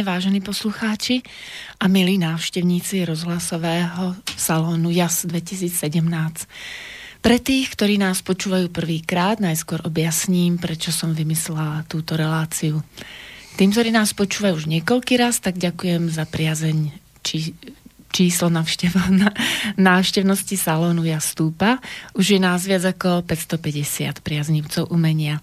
Dobré predpludne, vážení poslucháči a milí návštevníci rozhlasového salónu JAS 2017. Pre tých, ktorí nás počúvajú prvýkrát, najskôr objasním, prečo som vymyslela túto reláciu. Tým, ktorí nás počúvajú už niekoľký raz, tak ďakujem za priazeň či, číslo návštevnosti salónu ja stúpa. Už je nás viac ako 550 priaznivcov umenia.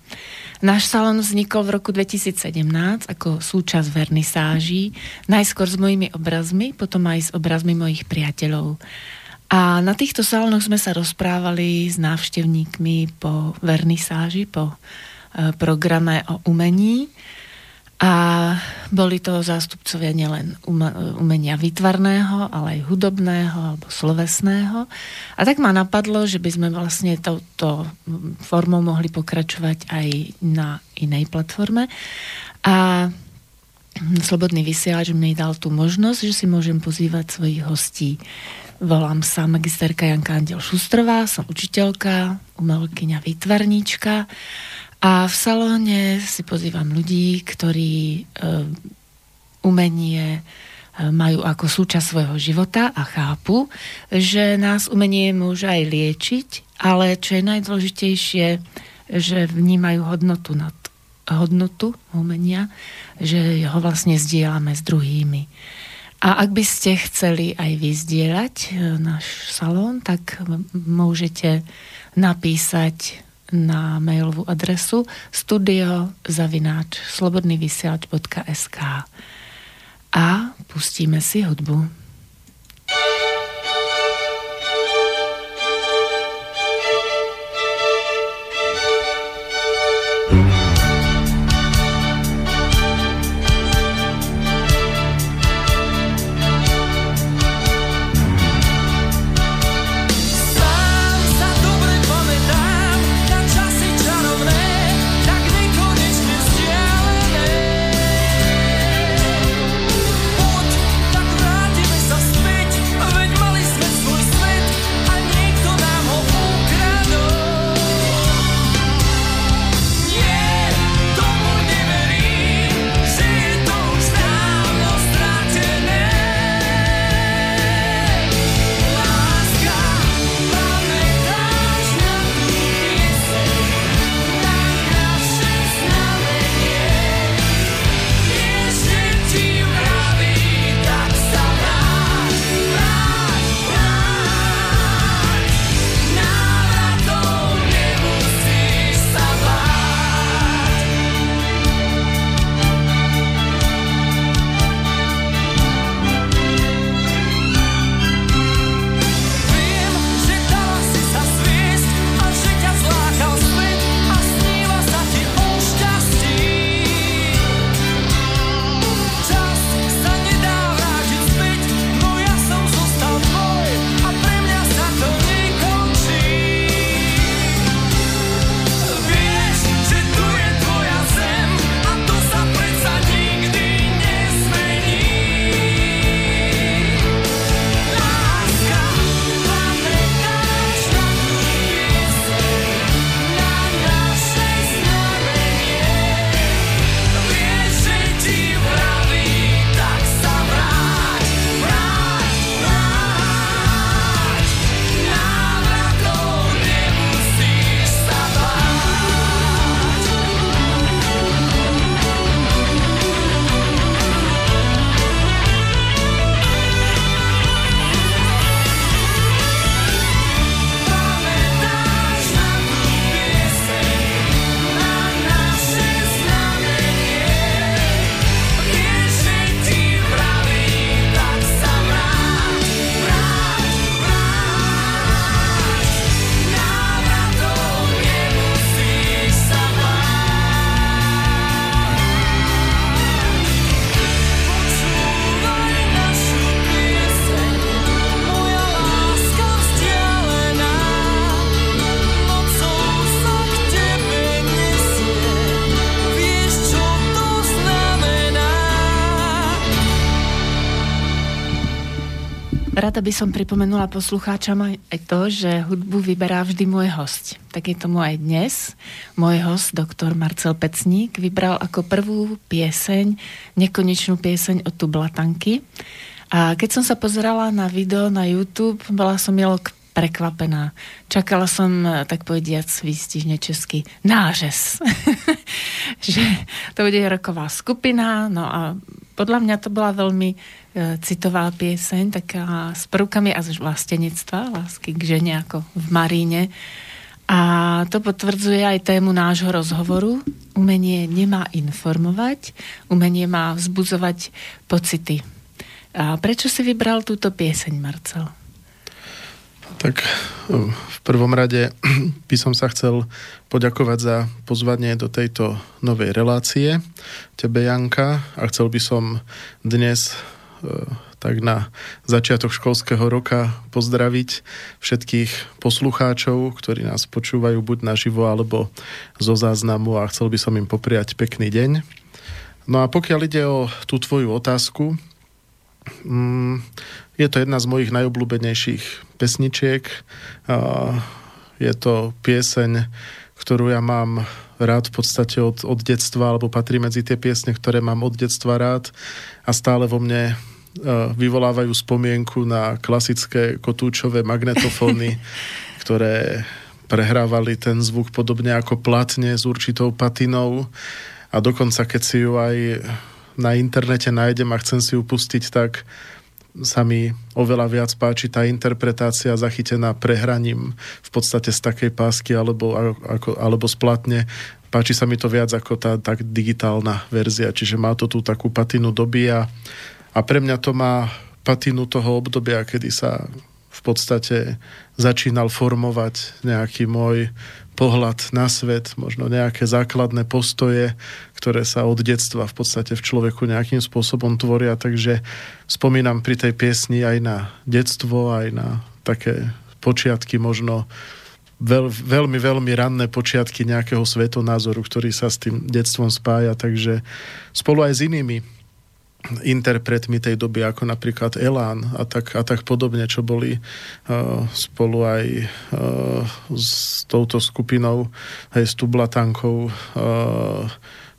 Náš salón vznikol v roku 2017 ako súčasť vernisáží, najskôr s mojimi obrazmi, potom aj s obrazmi mojich priateľov. A na týchto salónoch sme sa rozprávali s návštevníkmi po vernisáži, po e, programe o umení. A boli to zástupcovia nielen umenia výtvarného, ale aj hudobného alebo slovesného. A tak ma napadlo, že by sme vlastne touto formou mohli pokračovať aj na inej platforme. A Slobodný vysielač mi dal tú možnosť, že si môžem pozývať svojich hostí. Volám sa magisterka Janka Andel Šustrová, som učiteľka, umelkyňa, výtvarníčka a v salóne si pozývam ľudí, ktorí e, umenie e, majú ako súčasť svojho života a chápu, že nás umenie môže aj liečiť, ale čo je najdôležitejšie, že vnímajú hodnotu nad hodnotu umenia, že ho vlastne zdieľame s druhými. A ak by ste chceli aj vyzdieľať e, náš salón, tak môžete napísať na mailovú adresu studiozavináč slobodnyvysielač.sk a pustíme si hudbu. Rada by som pripomenula poslucháčam aj to, že hudbu vyberá vždy môj host. Tak je tomu aj dnes. Môj host, doktor Marcel Pecník, vybral ako prvú pieseň, nekonečnú pieseň od Tublatanky. A keď som sa pozerala na video na YouTube, bola som milok prekvapená. Čakala som, tak povediac, výstižne česky, nářez. že to bude roková skupina, no a podľa mňa to bola veľmi e, citová pieseň, taká s prvkami a z vlastenectva, lásky k žene ako v Maríne. A to potvrdzuje aj tému nášho rozhovoru. Umenie nemá informovať, umenie má vzbudzovať pocity. A prečo si vybral túto pieseň, Marcel? Tak v prvom rade by som sa chcel poďakovať za pozvanie do tejto novej relácie tebe, Janka, a chcel by som dnes tak na začiatok školského roka pozdraviť všetkých poslucháčov, ktorí nás počúvajú buď naživo alebo zo záznamu a chcel by som im popriať pekný deň. No a pokiaľ ide o tú tvoju otázku, mm, je to jedna z mojich najobľúbenejších pesničiek. Je to pieseň, ktorú ja mám rád v podstate od, od detstva, alebo patrí medzi tie piesne, ktoré mám od detstva rád. A stále vo mne vyvolávajú spomienku na klasické kotúčové magnetofóny, ktoré prehrávali ten zvuk podobne ako platne s určitou patinou. A dokonca keď si ju aj na internete nájdem a chcem si ju pustiť, tak sa mi oveľa viac páči tá interpretácia zachytená prehraním v podstate z takej pásky alebo, ako, alebo splatne. Páči sa mi to viac ako tá tak digitálna verzia, čiže má to tú takú patinu doby a, a pre mňa to má patinu toho obdobia, kedy sa v podstate začínal formovať nejaký môj pohľad na svet, možno nejaké základné postoje, ktoré sa od detstva v podstate v človeku nejakým spôsobom tvoria, takže spomínam pri tej piesni aj na detstvo, aj na také počiatky možno veľ, veľmi, veľmi ranné počiatky nejakého svetonázoru, ktorý sa s tým detstvom spája, takže spolu aj s inými interpretmi tej doby, ako napríklad Elán a tak, a tak podobne, čo boli uh, spolu aj uh, s touto skupinou, aj s Tublatankou, uh,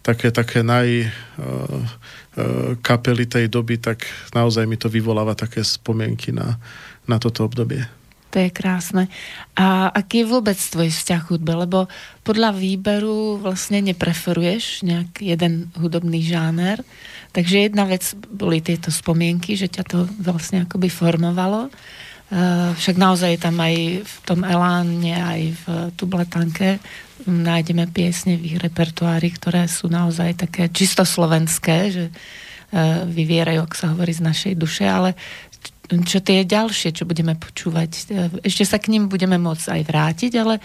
také, také naj uh, uh, kapely tej doby, tak naozaj mi to vyvoláva také spomienky na, na toto obdobie. To je krásne. A aký je vôbec tvoj vzťah hudbe? Lebo podľa výberu vlastne nepreferuješ nejak jeden hudobný žáner. Takže jedna vec boli tieto spomienky, že ťa to vlastne akoby formovalo. Uh, však naozaj tam aj v tom Eláne, aj v Tubletanke nájdeme piesne v ich repertoári, ktoré sú naozaj také čisto slovenské, že uh, vyvierajú, ak sa hovorí, z našej duše, ale čo tie ďalšie, čo budeme počúvať. Ešte sa k ním budeme môcť aj vrátiť, ale e,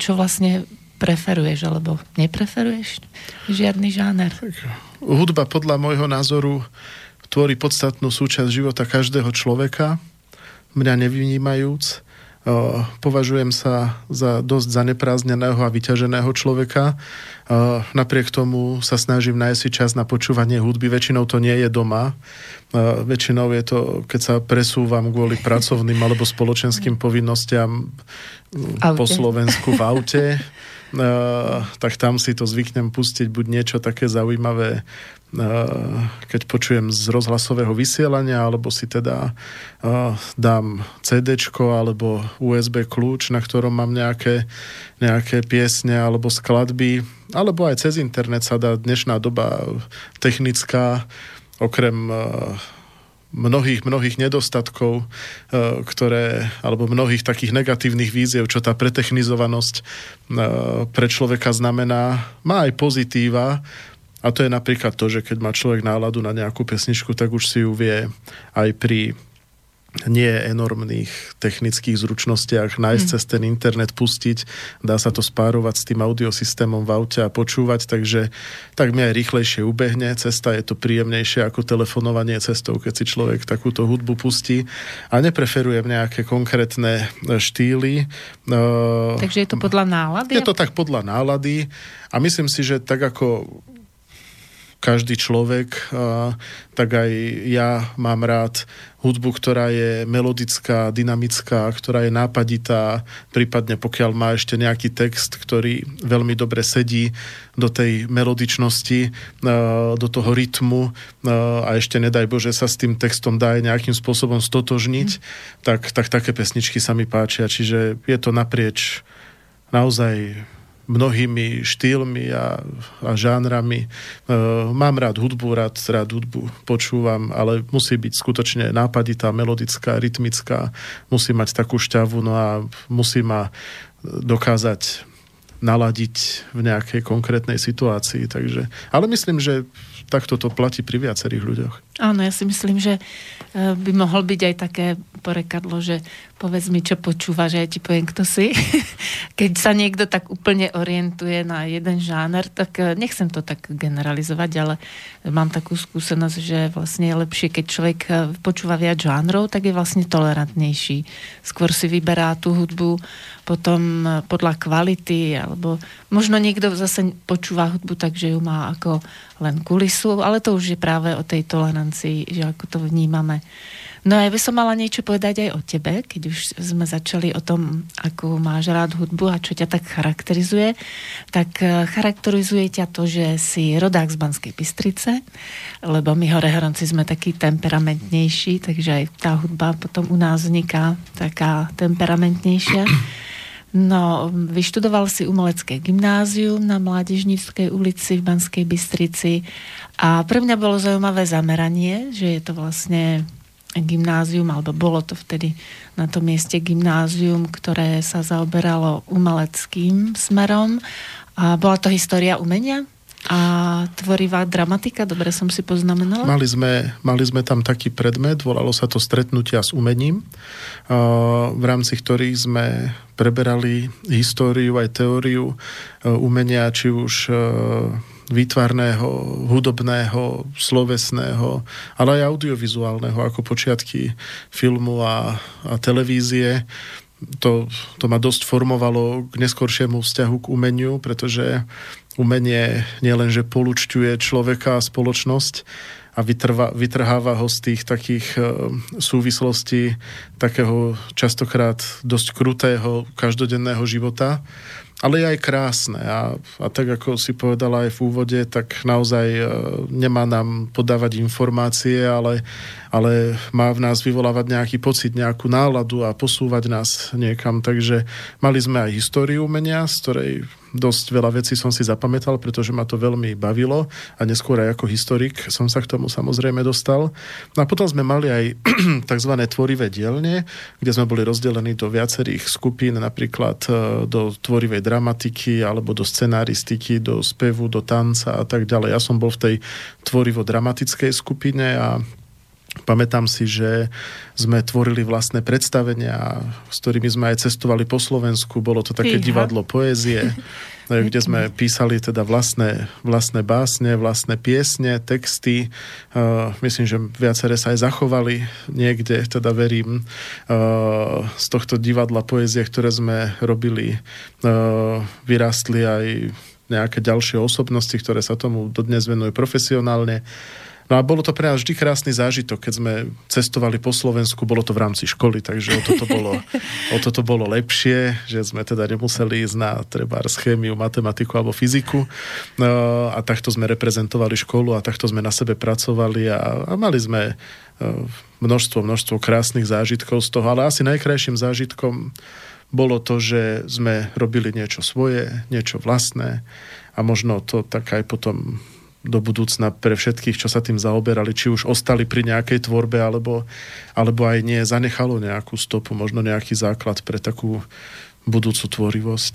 čo vlastne preferuješ alebo nepreferuješ žiadny žáner? Hudba podľa môjho názoru tvorí podstatnú súčasť života každého človeka, mňa nevynímajúc považujem sa za dosť zaneprázdneného a vyťaženého človeka. Napriek tomu sa snažím nájsť si čas na počúvanie hudby. Väčšinou to nie je doma. Väčšinou je to, keď sa presúvam kvôli pracovným alebo spoločenským povinnostiam po Slovensku v aute tak tam si to zvyknem pustiť buď niečo také zaujímavé keď počujem z rozhlasového vysielania, alebo si teda dám CD alebo USB kľúč, na ktorom mám nejaké, nejaké piesne alebo skladby, alebo aj cez internet sa dá dnešná doba technická, okrem mnohých, mnohých nedostatkov, ktoré, alebo mnohých takých negatívnych víziev, čo tá pretechnizovanosť pre človeka znamená, má aj pozitíva, a to je napríklad to, že keď má človek náladu na nejakú pesničku, tak už si ju vie aj pri nie enormných technických zručnostiach nájsť mm. cez ten internet, pustiť, dá sa to spárovať s tým audiosystémom v aute a počúvať, takže tak mi aj rýchlejšie ubehne, cesta je to príjemnejšie ako telefonovanie cestou, keď si človek takúto hudbu pustí a nepreferujem nejaké konkrétne štýly. Takže je to podľa nálady? Je to tak podľa nálady a myslím si, že tak ako každý človek, tak aj ja mám rád hudbu, ktorá je melodická, dynamická, ktorá je nápaditá, prípadne pokiaľ má ešte nejaký text, ktorý veľmi dobre sedí do tej melodičnosti, do toho rytmu a ešte nedaj Bože sa s tým textom dá aj nejakým spôsobom stotožniť, mm. tak, tak také pesničky sa mi páčia. Čiže je to naprieč naozaj mnohými štýlmi a, a žánrami. E, mám rád hudbu, rád, rád hudbu počúvam, ale musí byť skutočne nápaditá, melodická, rytmická, musí mať takú šťavu, no a musí ma dokázať naladiť v nejakej konkrétnej situácii. Takže, ale myslím, že takto to platí pri viacerých ľuďoch. Áno, ja si myslím, že e, by mohol byť aj také porekadlo, že povedz mi, čo počúva, že ja ti poviem, kto si. Keď sa niekto tak úplne orientuje na jeden žáner, tak e, nechcem to tak generalizovať, ale mám takú skúsenosť, že vlastne je lepšie, keď človek e, počúva viac žánrov, tak je vlastne tolerantnejší. Skôr si vyberá tú hudbu potom podľa kvality, alebo možno niekto zase počúva hudbu tak, že ju má ako len kulisu, ale to už je práve o tej tolerancii, že ako to vnímame. No a ja by som mala niečo povedať aj o tebe, keď už sme začali o tom, ako máš rád hudbu a čo ťa tak charakterizuje. Tak e, charakterizuje ťa to, že si rodák z Banskej Bystrice, lebo my horehronci sme takí temperamentnejší, takže aj tá hudba potom u nás vzniká taká temperamentnejšia. No, vyštudoval si umelecké gymnázium na Mládežníckej ulici v Banskej Bystrici a pre mňa bolo zaujímavé zameranie, že je to vlastne gymnázium, alebo bolo to vtedy na tom mieste gymnázium, ktoré sa zaoberalo umeleckým smerom. A bola to história umenia a tvorivá dramatika, dobre som si poznamenala? Mali sme, mali sme tam taký predmet, volalo sa to Stretnutia s umením, v rámci ktorých sme preberali históriu aj teóriu umenia, či už výtvarného, hudobného, slovesného, ale aj audiovizuálneho, ako počiatky filmu a, a televízie. To, to ma dosť formovalo k neskoršiemu vzťahu k umeniu, pretože umenie nielenže polučťuje človeka a spoločnosť, a vytrva, vytrháva ho z tých takých e, súvislostí takého častokrát dosť krutého každodenného života, ale je aj krásne a, a tak ako si povedala aj v úvode, tak naozaj e, nemá nám podávať informácie, ale, ale má v nás vyvolávať nejaký pocit, nejakú náladu a posúvať nás niekam. Takže mali sme aj históriu umenia, z ktorej dosť veľa vecí som si zapamätal, pretože ma to veľmi bavilo a neskôr aj ako historik som sa k tomu samozrejme dostal. No a potom sme mali aj tzv. tvorivé dielne, kde sme boli rozdelení do viacerých skupín, napríklad e, do tvorivej dramatiky alebo do scenaristiky, do spevu, do tanca a tak ďalej. Ja som bol v tej tvorivo-dramatickej skupine a Pamätám si, že sme tvorili vlastné predstavenia, s ktorými sme aj cestovali po Slovensku. Bolo to také Fíha. divadlo poézie, kde sme písali teda vlastné, vlastné básne, vlastné piesne, texty. Uh, myslím, že viaceré sa aj zachovali niekde, teda verím, uh, z tohto divadla poézie, ktoré sme robili, uh, vyrastli aj nejaké ďalšie osobnosti, ktoré sa tomu dodnes venujú profesionálne. No a bolo to pre nás vždy krásny zážitok, keď sme cestovali po Slovensku, bolo to v rámci školy, takže o toto bolo, o toto bolo lepšie, že sme teda nemuseli ísť na treba chémiu, matematiku alebo fyziku. No, a takto sme reprezentovali školu a takto sme na sebe pracovali a, a mali sme e, množstvo, množstvo krásnych zážitkov z toho, ale asi najkrajším zážitkom bolo to, že sme robili niečo svoje, niečo vlastné a možno to tak aj potom do budúcna pre všetkých, čo sa tým zaoberali, či už ostali pri nejakej tvorbe, alebo, alebo aj nie, zanechalo nejakú stopu, možno nejaký základ pre takú budúcu tvorivosť?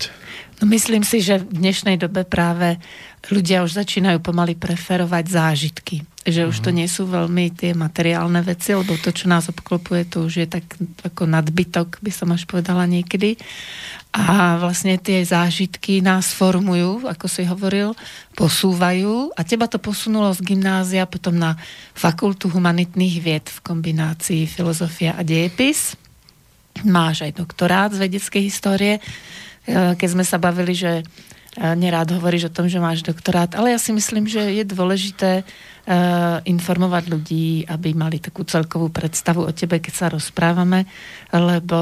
No myslím si, že v dnešnej dobe práve ľudia už začínajú pomaly preferovať zážitky. Že už to mhm. nie sú veľmi tie materiálne veci, lebo to, čo nás obklopuje, to už je tak ako nadbytok, by som až povedala niekedy. A vlastne tie zážitky nás formujú, ako si hovoril, posúvajú a teba to posunulo z gymnázia potom na fakultu humanitných vied v kombinácii filozofia a dejepis. Máš aj doktorát z vedeckej histórie. E, keď sme sa bavili, že nerád hovoríš o tom, že máš doktorát, ale ja si myslím, že je dôležité informovať ľudí, aby mali takú celkovú predstavu o tebe, keď sa rozprávame, lebo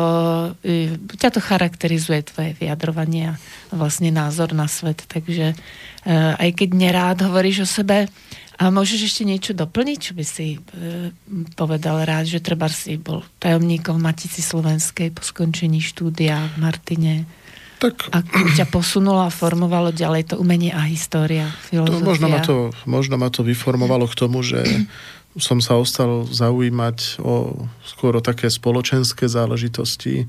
ťa to charakterizuje tvoje vyjadrovanie a vlastne názor na svet, takže uh, aj keď nerád hovoríš o sebe, a môžeš ešte niečo doplniť, čo by si e, povedal rád, že treba si bol tajomníkom Matici Slovenskej po skončení štúdia v Martine? Tak... A ťa posunulo a formovalo ďalej to umenie a história, filozofia? To možno, ma to, možno ma to vyformovalo k tomu, že som sa ostal zaujímať o, skôr o také spoločenské záležitosti,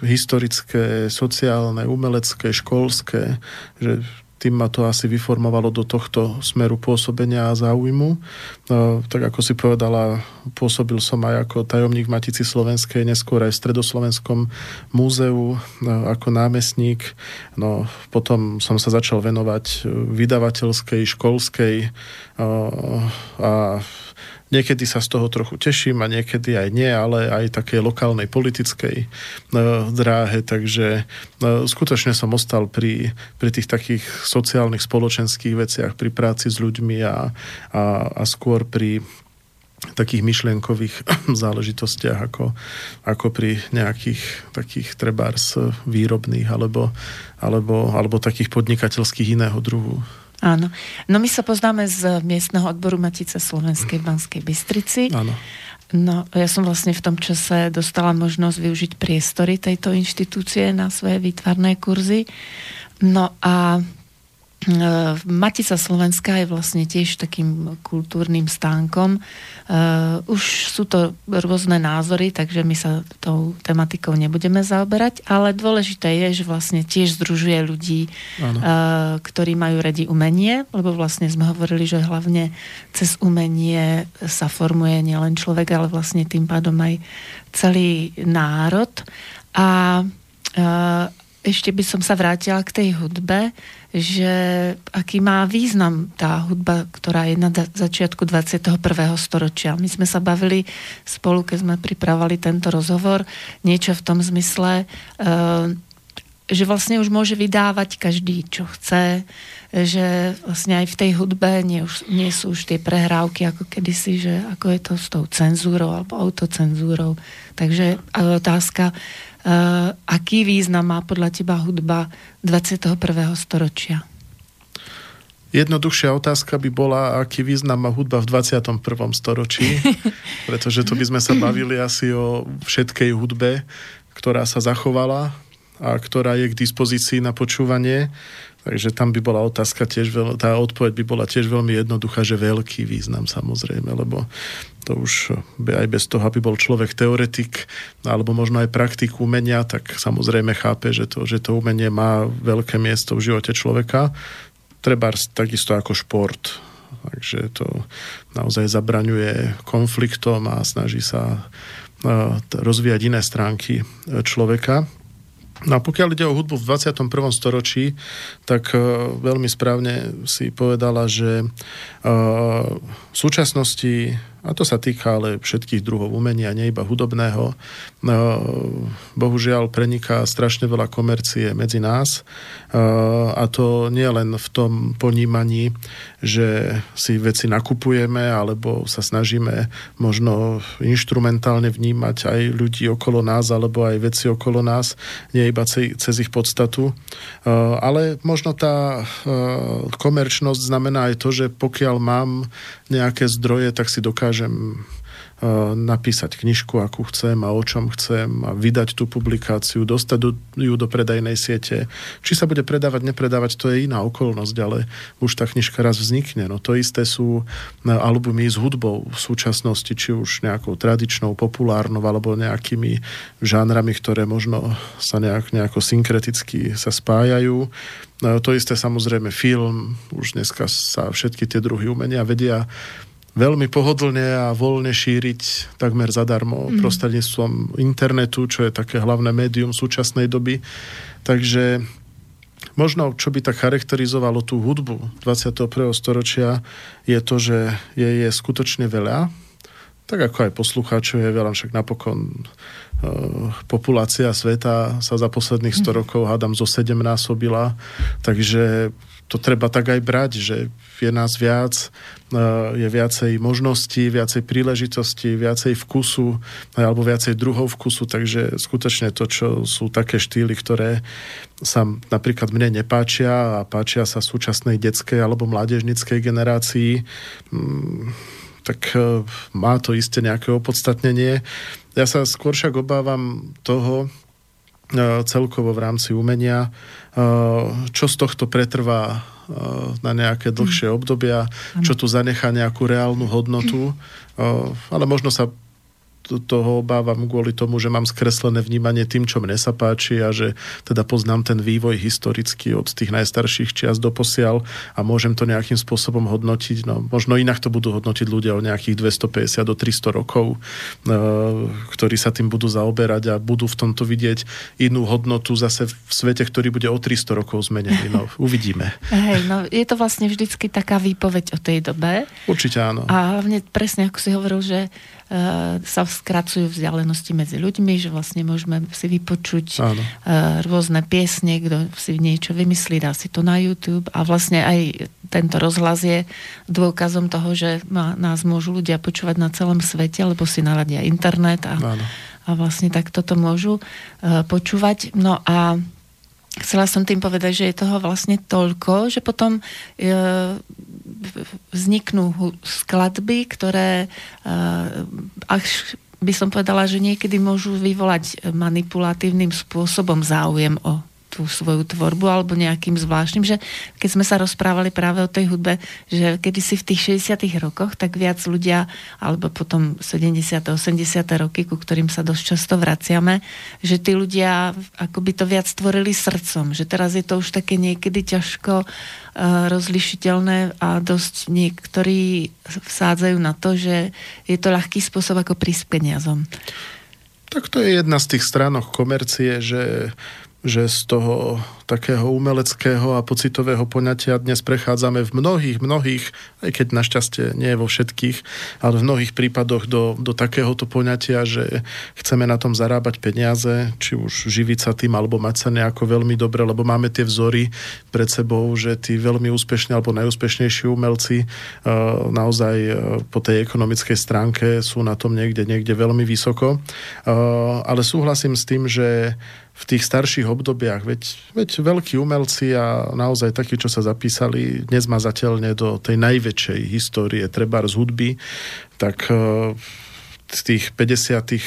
historické, sociálne, umelecké, školské, že tým ma to asi vyformovalo do tohto smeru pôsobenia a záujmu. No, tak ako si povedala, pôsobil som aj ako tajomník Matici Slovenskej, neskôr aj v Stredoslovenskom múzeu no, ako námestník. No, potom som sa začal venovať vydavateľskej, školskej a Niekedy sa z toho trochu teším a niekedy aj nie, ale aj také lokálnej politickej no, dráhe, takže no, skutočne som ostal pri, pri tých takých sociálnych, spoločenských veciach, pri práci s ľuďmi a, a, a skôr pri takých myšlienkových záležitostiach ako, ako pri nejakých takých trebárs výrobných alebo, alebo, alebo takých podnikateľských iného druhu. Áno. No my sa poznáme z miestneho odboru Matice Slovenskej v Banskej Bystrici. Áno. No, ja som vlastne v tom čase dostala možnosť využiť priestory tejto inštitúcie na svoje výtvarné kurzy. No a Matica Slovenská je vlastne tiež takým kultúrnym stánkom. Uh, už sú to rôzne názory, takže my sa tou tematikou nebudeme zaoberať, ale dôležité je, že vlastne tiež združuje ľudí, uh, ktorí majú radi umenie, lebo vlastne sme hovorili, že hlavne cez umenie sa formuje nielen človek, ale vlastne tým pádom aj celý národ. A ešte by som sa vrátila k tej hudbe že aký má význam tá hudba, ktorá je na začiatku 21. storočia. My sme sa bavili spolu, keď sme pripravovali tento rozhovor, niečo v tom zmysle, eh, že vlastne už môže vydávať každý, čo chce, že vlastne aj v tej hudbe nie, už, nie sú už tie prehrávky ako kedysi, že ako je to s tou cenzúrou alebo autocenzúrou. Takže otázka, Uh, aký význam má podľa teba hudba 21. storočia? Jednoduchšia otázka by bola, aký význam má hudba v 21. storočí, pretože to by sme sa bavili asi o všetkej hudbe, ktorá sa zachovala a ktorá je k dispozícii na počúvanie. Takže tam by bola otázka tiež, tá odpoveď by bola tiež veľmi jednoduchá, že veľký význam samozrejme, lebo to už aj bez toho, aby bol človek teoretik alebo možno aj praktik umenia, tak samozrejme chápe, že to, že to umenie má veľké miesto v živote človeka. Treba takisto ako šport. Takže to naozaj zabraňuje konfliktom a snaží sa rozvíjať iné stránky človeka. No a pokiaľ ide o hudbu v 21. storočí, tak uh, veľmi správne si povedala, že uh, v súčasnosti a to sa týka ale všetkých druhov umenia, nie iba hudobného. No, bohužiaľ preniká strašne veľa komercie medzi nás a to nie len v tom ponímaní, že si veci nakupujeme alebo sa snažíme možno instrumentálne vnímať aj ľudí okolo nás alebo aj veci okolo nás, nie iba cez ich podstatu. Ale možno tá komerčnosť znamená aj to, že pokiaľ mám nejaké zdroje, tak si dokážem Eh, napísať knižku, akú chcem a o čom chcem a vydať tú publikáciu, dostať do, ju do predajnej siete. Či sa bude predávať, nepredávať, to je iná okolnosť, ale už tá knižka raz vznikne. No to isté sú eh, albumy s hudbou v súčasnosti, či už nejakou tradičnou, populárnou alebo nejakými žánrami, ktoré možno sa nejak, nejako synkreticky sa spájajú. No, to isté samozrejme film, už dneska sa všetky tie druhy umenia vedia veľmi pohodlne a voľne šíriť takmer zadarmo mm. prostredníctvom internetu, čo je také hlavné médium súčasnej doby. Takže možno, čo by tak charakterizovalo tú hudbu 21. storočia, je to, že je, je skutočne veľa, tak ako aj poslucháčov je veľa, však napokon populácia sveta sa za posledných 100 mhm. rokov, hádam, zo 7 násobila, takže to treba tak aj brať, že je nás viac, e, je viacej možností, viacej príležitostí, viacej vkusu alebo viacej druhov vkusu, takže skutočne to, čo sú také štýly, ktoré sa napríklad mne nepáčia a páčia sa súčasnej detskej alebo mládežnickej generácii, mm, tak e, má to isté nejaké opodstatnenie. Ja sa skôr však obávam toho, E, celkovo v rámci umenia, e, čo z tohto pretrvá e, na nejaké dlhšie obdobia, čo tu zanechá nejakú reálnu hodnotu, ale možno sa toho obávam kvôli tomu, že mám skreslené vnímanie tým, čo mne sa páči a že teda poznám ten vývoj historický od tých najstarších čias do posiaľ a môžem to nejakým spôsobom hodnotiť. No, možno inak to budú hodnotiť ľudia o nejakých 250 do 300 rokov, e, ktorí sa tým budú zaoberať a budú v tomto vidieť inú hodnotu zase v svete, ktorý bude o 300 rokov zmenený. No, uvidíme. Hej, no, je to vlastne vždycky taká výpoveď o tej dobe. Určite áno. A hlavne presne, ako si hovoril, že uh, sa skracujú vzdialenosti medzi ľuďmi, že vlastne môžeme si vypočuť uh, rôzne piesne, kto si niečo vymyslí, dá si to na YouTube. A vlastne aj tento rozhlas je dôkazom toho, že nás môžu ľudia počúvať na celom svete, lebo si naladia internet a, a vlastne tak toto môžu uh, počúvať. No a chcela som tým povedať, že je toho vlastne toľko, že potom e, vzniknú skladby, ktoré e, až by som povedala, že niekedy môžu vyvolať manipulatívnym spôsobom záujem o tú svoju tvorbu alebo nejakým zvláštnym, že keď sme sa rozprávali práve o tej hudbe, že kedy si v tých 60 rokoch, tak viac ľudia, alebo potom 70. 80. roky, ku ktorým sa dosť často vraciame, že tí ľudia akoby to viac tvorili srdcom, že teraz je to už také niekedy ťažko uh, rozlišiteľné a dosť niektorí vsádzajú na to, že je to ľahký spôsob ako prísť peniazom. Tak to je jedna z tých stránok komercie, že že z toho takého umeleckého a pocitového poňatia dnes prechádzame v mnohých, mnohých, aj keď našťastie nie vo všetkých, ale v mnohých prípadoch do, do takéhoto poňatia, že chceme na tom zarábať peniaze, či už živiť sa tým, alebo mať sa nejako veľmi dobre, lebo máme tie vzory pred sebou, že tí veľmi úspešní alebo najúspešnejší umelci uh, naozaj uh, po tej ekonomickej stránke sú na tom niekde, niekde veľmi vysoko. Uh, ale súhlasím s tým, že v tých starších obdobiach, veď, veď veľkí umelci a naozaj takí, čo sa zapísali nezmazateľne do tej najväčšej histórie treba z hudby, tak v tých 50 eh,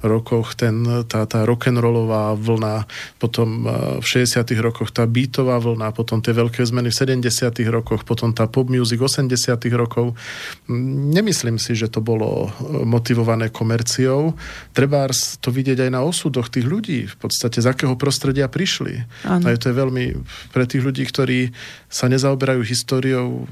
rokoch ten, tá, tá rock'n'rollová vlna, potom eh, v 60 rokoch tá beatová vlna, potom tie veľké zmeny v 70 rokoch, potom tá pop music 80 rokov. Nemyslím si, že to bolo eh, motivované komerciou. Treba to vidieť aj na osudoch tých ľudí, v podstate z akého prostredia prišli. Ano. A to je veľmi pre tých ľudí, ktorí sa nezaoberajú históriou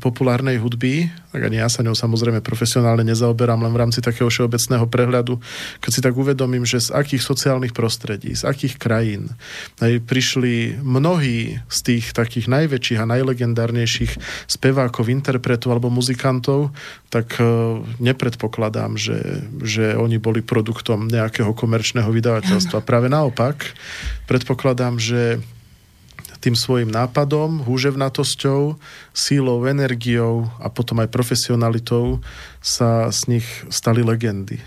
populárnej hudby, tak ani ja sa ňou samozrejme profesionálne nezaoberám, len v rámci takého všeobecného prehľadu, keď si tak uvedomím, že z akých sociálnych prostredí, z akých krajín aj prišli mnohí z tých takých najväčších a najlegendárnejších spevákov, interpretov alebo muzikantov, tak e, nepredpokladám, že, že oni boli produktom nejakého komerčného vydavateľstva. Práve naopak, predpokladám, že tým svojim nápadom, húževnatosťou, sílou, energiou a potom aj profesionalitou sa z nich stali legendy.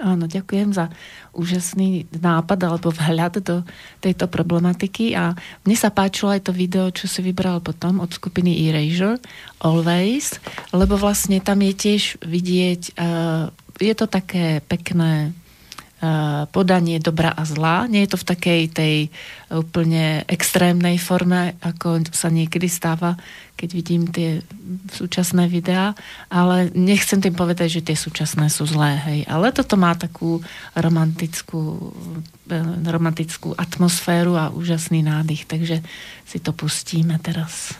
Áno, ďakujem za úžasný nápad alebo vhľad do tejto problematiky a mne sa páčilo aj to video, čo si vybral potom od skupiny Erasure, Always, lebo vlastne tam je tiež vidieť, uh, je to také pekné Eh, podanie dobra a zla. Nie je to v takej tej úplne extrémnej forme, ako sa niekedy stáva, keď vidím tie súčasné videá, ale nechcem tým povedať, že tie súčasné sú zlé, hej. Ale toto má takú romantickú, eh, romantickú atmosféru a úžasný nádych, takže si to pustíme teraz.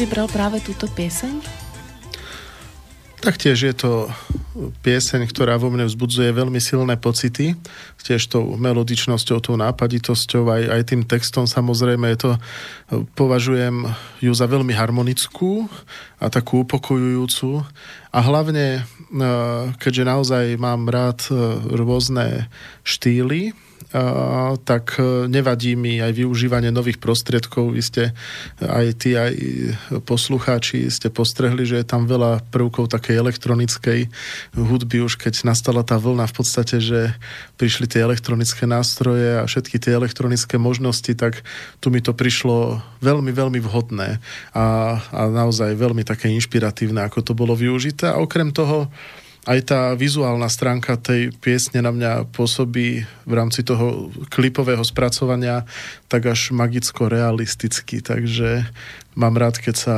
Vybral práve túto pieseň? Taktiež je to pieseň, ktorá vo mne vzbudzuje veľmi silné pocity, tiež tou melodičnosťou, tou nápaditosťou, aj, aj tým textom samozrejme je to, považujem ju za veľmi harmonickú a takú upokojujúcu a hlavne, e, keďže naozaj mám rád e, rôzne štýly, tak e, nevadí mi aj využívanie nových prostriedkov. Vy ste aj tí, aj poslucháči ste postrehli, že je tam veľa prvkov takej elektronickej hudby už keď nastala tá vlna v podstate, že prišli tie elektronické nástroje a všetky tie elektronické možnosti, tak tu mi to prišlo veľmi, veľmi vhodné a, a naozaj veľmi také inšpiratívne, ako to bolo využité. A okrem toho aj tá vizuálna stránka tej piesne na mňa pôsobí v rámci toho klipového spracovania tak až magicko-realisticky, takže mám rád, keď sa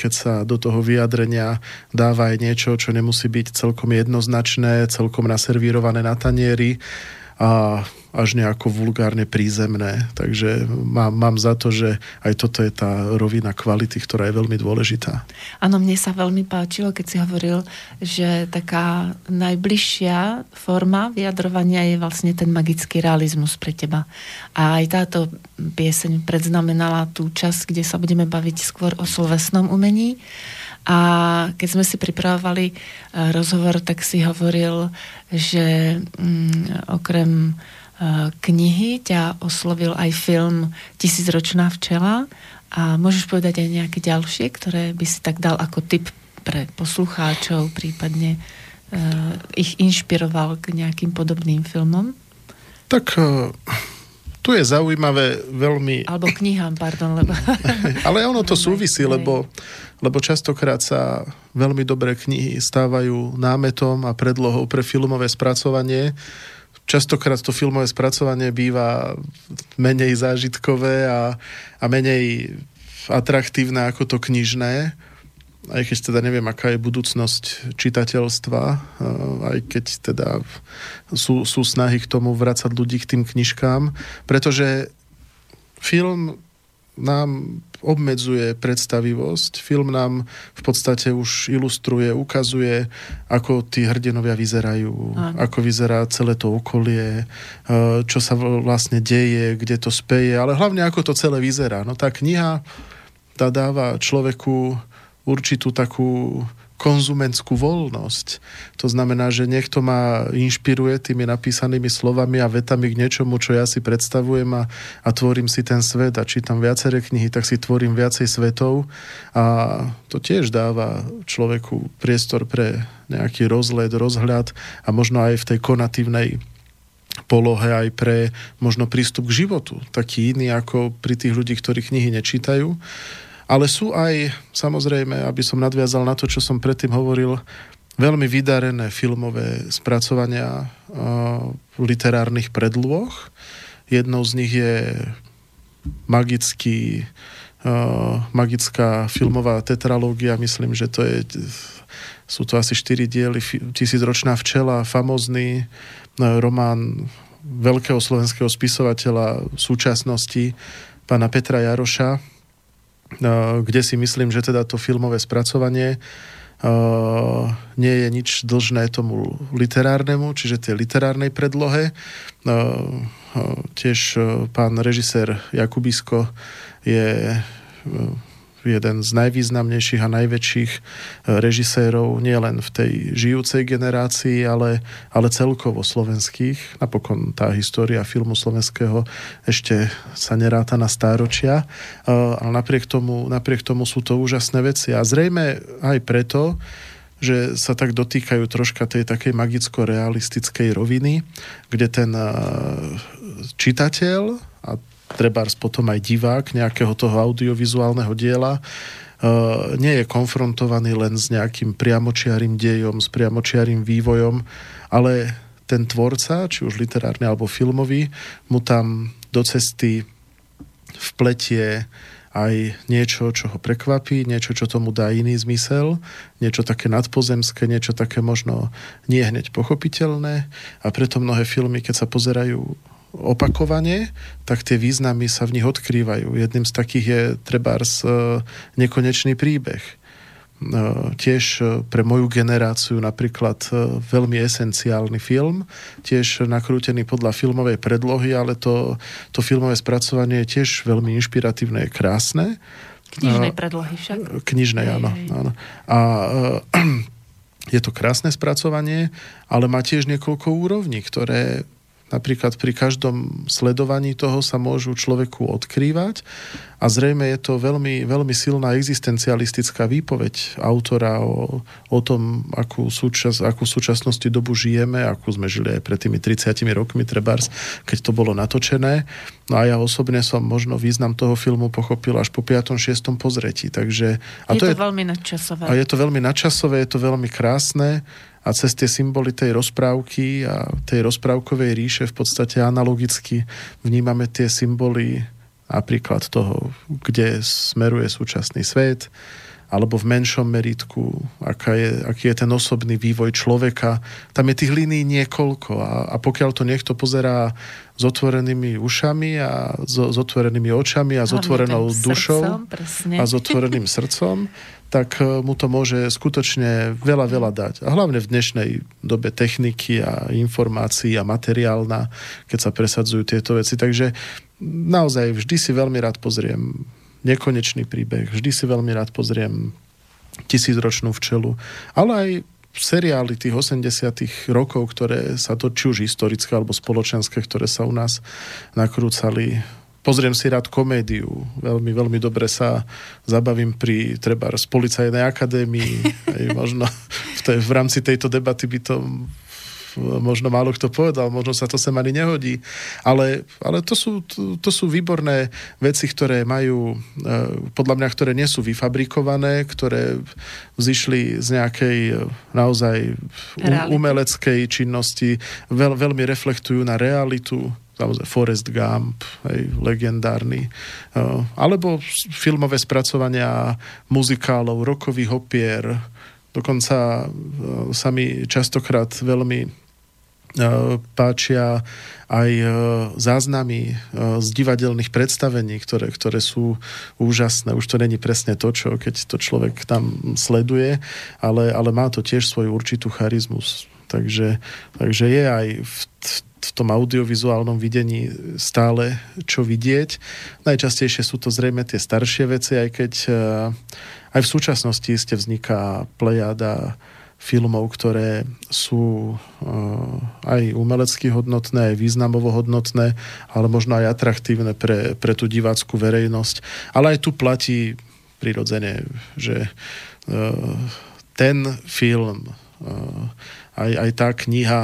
keď sa do toho vyjadrenia dáva aj niečo, čo nemusí byť celkom jednoznačné, celkom naservírované na tanieri, a až nejako vulgárne prízemné. Takže mám, mám za to, že aj toto je tá rovina kvality, ktorá je veľmi dôležitá. Áno, mne sa veľmi páčilo, keď si hovoril, že taká najbližšia forma vyjadrovania je vlastne ten magický realizmus pre teba. A aj táto pieseň predznamenala tú časť, kde sa budeme baviť skôr o slovesnom umení. A keď sme si pripravovali eh, rozhovor, tak si hovoril, že mm, okrem Eh, knihy ťa oslovil aj film Tisícročná včela a môžeš povedať aj nejaké ďalšie, ktoré by si tak dal ako tip pre poslucháčov, prípadne uh, ich inšpiroval k nejakým podobným filmom? Tak uh, tu je zaujímavé veľmi... Alebo knihám, pardon. Lebo... Ale ono to súvisí, lebo, lebo častokrát sa veľmi dobré knihy stávajú námetom a predlohou pre filmové spracovanie častokrát to filmové spracovanie býva menej zážitkové a, a menej atraktívne ako to knižné aj keď teda neviem, aká je budúcnosť čitateľstva, eh, aj keď teda sú, sú snahy k tomu vracať ľudí k tým knižkám, pretože film nám obmedzuje predstavivosť. Film nám v podstate už ilustruje, ukazuje, ako tí hrdinovia vyzerajú, Aj. ako vyzerá celé to okolie, e, čo sa vlastne deje, kde to speje, ale hlavne ako to celé vyzerá. No tá kniha tá dáva človeku určitú takú konzumentskú voľnosť. To znamená, že niekto ma inšpiruje tými napísanými slovami a vetami k niečomu, čo ja si predstavujem a, a tvorím si ten svet a čítam viaceré knihy, tak si tvorím viacej svetov a to tiež dáva človeku priestor pre nejaký rozhled, rozhľad a možno aj v tej konatívnej polohe aj pre možno prístup k životu. Taký iný ako pri tých ľudí, ktorí knihy nečítajú. Ale sú aj, samozrejme, aby som nadviazal na to, čo som predtým hovoril, veľmi vydarené filmové spracovania uh, literárnych predloh. Jednou z nich je magický, magická filmová tetralógia, myslím, že to je sú to asi štyri diely, Tisícročná včela, famozný uh, román veľkého slovenského spisovateľa súčasnosti, pána Petra Jaroša, kde si myslím, že teda to filmové spracovanie nie je nič dlžné tomu literárnemu, čiže tej literárnej predlohe. Tiež pán režisér Jakubisko je jeden z najvýznamnejších a najväčších e, režisérov nielen v tej žijúcej generácii, ale, ale celkovo slovenských. Napokon tá história filmu slovenského ešte sa neráta na stáročia, e, ale napriek tomu, napriek tomu sú to úžasné veci. A zrejme aj preto, že sa tak dotýkajú troška tej takej magicko-realistickej roviny, kde ten e, čitateľ, trebárs potom aj divák nejakého toho audiovizuálneho diela, Uh, nie je konfrontovaný len s nejakým priamočiarým dejom, s priamočiarým vývojom, ale ten tvorca, či už literárny alebo filmový, mu tam do cesty vpletie aj niečo, čo ho prekvapí, niečo, čo tomu dá iný zmysel, niečo také nadpozemské, niečo také možno nie hneď pochopiteľné. A preto mnohé filmy, keď sa pozerajú opakovane, tak tie významy sa v nich odkrývajú. Jedným z takých je trebárs e, nekonečný príbeh. E, tiež e, pre moju generáciu napríklad veľmi esenciálny film, tiež nakrútený podľa filmovej predlohy, ale to, to filmové spracovanie je tiež veľmi inšpiratívne, je krásne. Knižnej predlohy však. Knižnej, áno, áno. A je to krásne spracovanie, ale má tiež niekoľko úrovní, ktoré Napríklad pri každom sledovaní toho sa môžu človeku odkrývať a zrejme je to veľmi, veľmi silná existencialistická výpoveď autora o, o tom, akú, súčas, akú súčasnosti dobu žijeme, akú sme žili aj pred tými 30 rokmi, trebárs, keď to bolo natočené. No a ja osobne som možno význam toho filmu pochopil až po 5. 6. pozretí. Takže, a je to, to je, veľmi nadčasové. A je to veľmi nadčasové, je to veľmi krásne a cez tie symboly tej rozprávky a tej rozprávkovej ríše v podstate analogicky vnímame tie symboly napríklad toho, kde smeruje súčasný svet alebo v menšom meritku, aká je, aký je ten osobný vývoj človeka. Tam je tých línií niekoľko a, a pokiaľ to niekto pozerá s otvorenými ušami a s, s otvorenými očami a s otvorenou dušou srdcom, a s otvoreným srdcom, tak e, mu to môže skutočne veľa, veľa dať. A hlavne v dnešnej dobe techniky a informácií a materiálna, keď sa presadzujú tieto veci. Takže naozaj vždy si veľmi rád pozriem nekonečný príbeh. Vždy si veľmi rád pozriem tisícročnú včelu. Ale aj seriály tých 80 rokov, ktoré sa to či už historické alebo spoločenské, ktoré sa u nás nakrúcali. Pozriem si rád komédiu. Veľmi, veľmi dobre sa zabavím pri treba z policajnej akadémii. Aj možno v, tej, v rámci tejto debaty by to možno málo kto povedal, možno sa to sem ani nehodí, ale, ale to, sú, to, to sú výborné veci, ktoré majú, e, podľa mňa, ktoré nie sú vyfabrikované, ktoré vzýšli z nejakej e, naozaj umeleckej činnosti, veľ, veľmi reflektujú na realitu, samozrejme Forrest Gump, hej, legendárny, e, alebo filmové spracovania muzikálov, rokových opier, dokonca sa mi častokrát veľmi E, páčia aj e, záznamy z divadelných predstavení, ktoré, ktoré sú úžasné. Už to není presne to, čo keď to človek tam sleduje, ale, ale má to tiež svoju určitú charizmus. Takže, takže je aj v, v tom audiovizuálnom videní stále čo vidieť. Najčastejšie sú to zrejme tie staršie veci, aj keď aj v súčasnosti ste vzniká plejada filmov, ktoré sú uh, aj umelecky hodnotné, aj významovo hodnotné, ale možno aj atraktívne pre, pre tú divácku verejnosť. Ale aj tu platí prirodzene, že uh, ten film, uh, aj, aj tá kniha,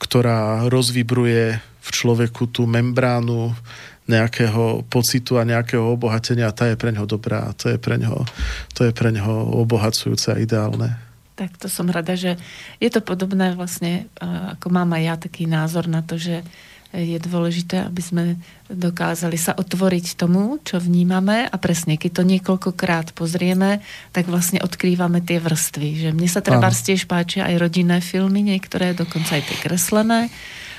ktorá rozvibruje v človeku tú membránu nejakého pocitu a nejakého obohatenia, tá je pre ňo dobrá, to je pre ňo, to je pre ňo obohacujúce a ideálne. Tak to som rada, že je to podobné vlastne, ako mám aj ja taký názor na to, že je dôležité, aby sme dokázali sa otvoriť tomu, čo vnímame a presne, keď to niekoľkokrát pozrieme, tak vlastne odkrývame tie vrstvy. Že mne sa treba tiež páčia aj rodinné filmy, niektoré dokonca aj tie kreslené,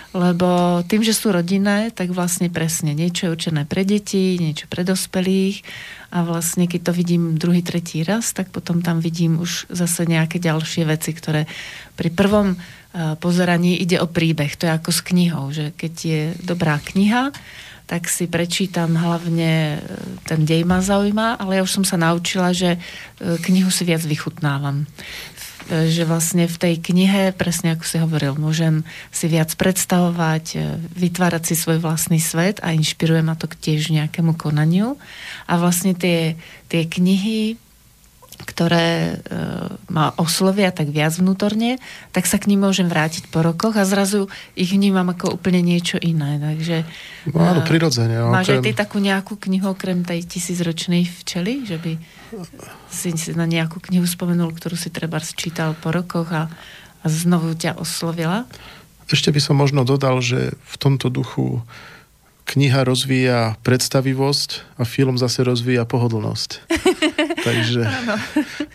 lebo tým, že sú rodinné, tak vlastne presne niečo je určené pre deti, niečo pre dospelých a vlastne keď to vidím druhý, tretí raz, tak potom tam vidím už zase nejaké ďalšie veci, ktoré pri prvom eh, pozeraní ide o príbeh. To je ako s knihou, že keď je dobrá kniha, tak si prečítam hlavne eh, ten dej ma zaujíma, ale ja už som sa naučila, že eh, knihu si viac vychutnávam že vlastne v tej knihe, presne ako si hovoril, môžem si viac predstavovať, e, vytvárať si svoj vlastný svet a inšpiruje ma to tiež nejakému konaniu. A vlastne tie, tie knihy ktoré e, ma oslovia tak viac vnútorne, tak sa k ním môžem vrátiť po rokoch a zrazu ich vnímam ako úplne niečo iné. Takže, no, áno, prirodzene. No, máš aj ty takú nejakú knihu okrem tej tisícročnej včely, že by si, si na nejakú knihu spomenul, ktorú si treba čítal po rokoch a, a znovu ťa oslovila? Ešte by som možno dodal, že v tomto duchu kniha rozvíja predstavivosť a film zase rozvíja pohodlnosť. takže,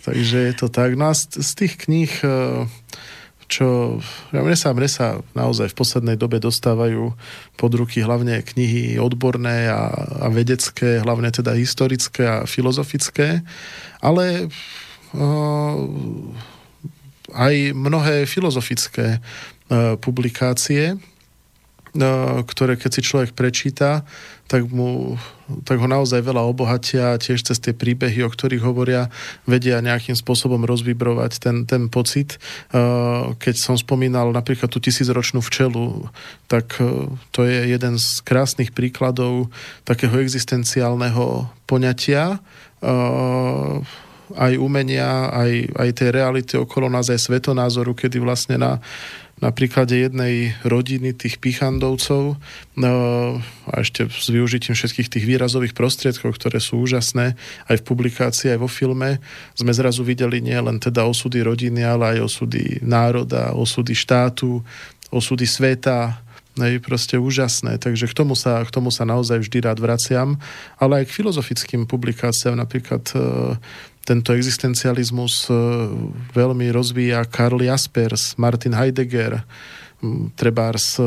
takže je to tak. No a z, z tých kníh, e, čo ja, mne, sa, mne sa naozaj v poslednej dobe dostávajú pod ruky hlavne knihy odborné a, a vedecké, hlavne teda historické a filozofické, ale uh, aj mnohé filozofické uh, publikácie, ktoré keď si človek prečíta, tak, mu, tak ho naozaj veľa obohatia tiež cez tie príbehy, o ktorých hovoria, vedia nejakým spôsobom rozvibrovať ten, ten pocit. Keď som spomínal napríklad tú tisícročnú včelu, tak e, to je jeden z krásnych príkladov takého existenciálneho poňatia, aj umenia, aj, aj tej reality okolo nás, aj svetonázoru, kedy vlastne na na príklade jednej rodiny tých pichandovcov no, a ešte s využitím všetkých tých výrazových prostriedkov, ktoré sú úžasné aj v publikácii, aj vo filme, sme zrazu videli nie len teda osudy rodiny, ale aj osudy národa, osudy štátu, osudy sveta, Hej, proste úžasné. Takže k tomu, sa, k tomu sa naozaj vždy rád vraciam. Ale aj k filozofickým publikáciám, napríklad e, tento existencializmus e, veľmi rozvíja Karl Jaspers, Martin Heidegger, trebárs e,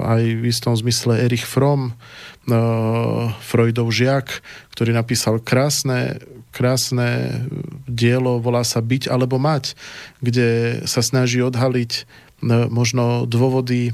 aj v istom zmysle Erich Fromm, Freudov žiak, ktorý napísal krásne, krásne dielo, volá sa Byť alebo mať, kde sa snaží odhaliť možno dôvody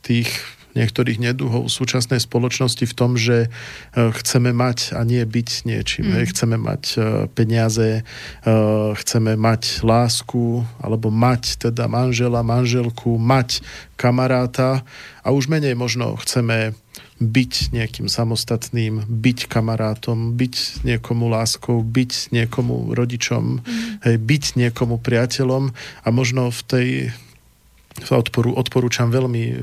tých niektorých neduhov súčasnej spoločnosti v tom, že e, chceme mať a nie byť niečím. Mm. Chceme mať e, peniaze, e, chceme mať lásku, alebo mať teda manžela, manželku, mať kamaráta a už menej možno chceme byť nejakým samostatným, byť kamarátom, byť niekomu láskou, byť niekomu rodičom, mm. hej, byť niekomu priateľom a možno v tej odporu, odporúčam veľmi e,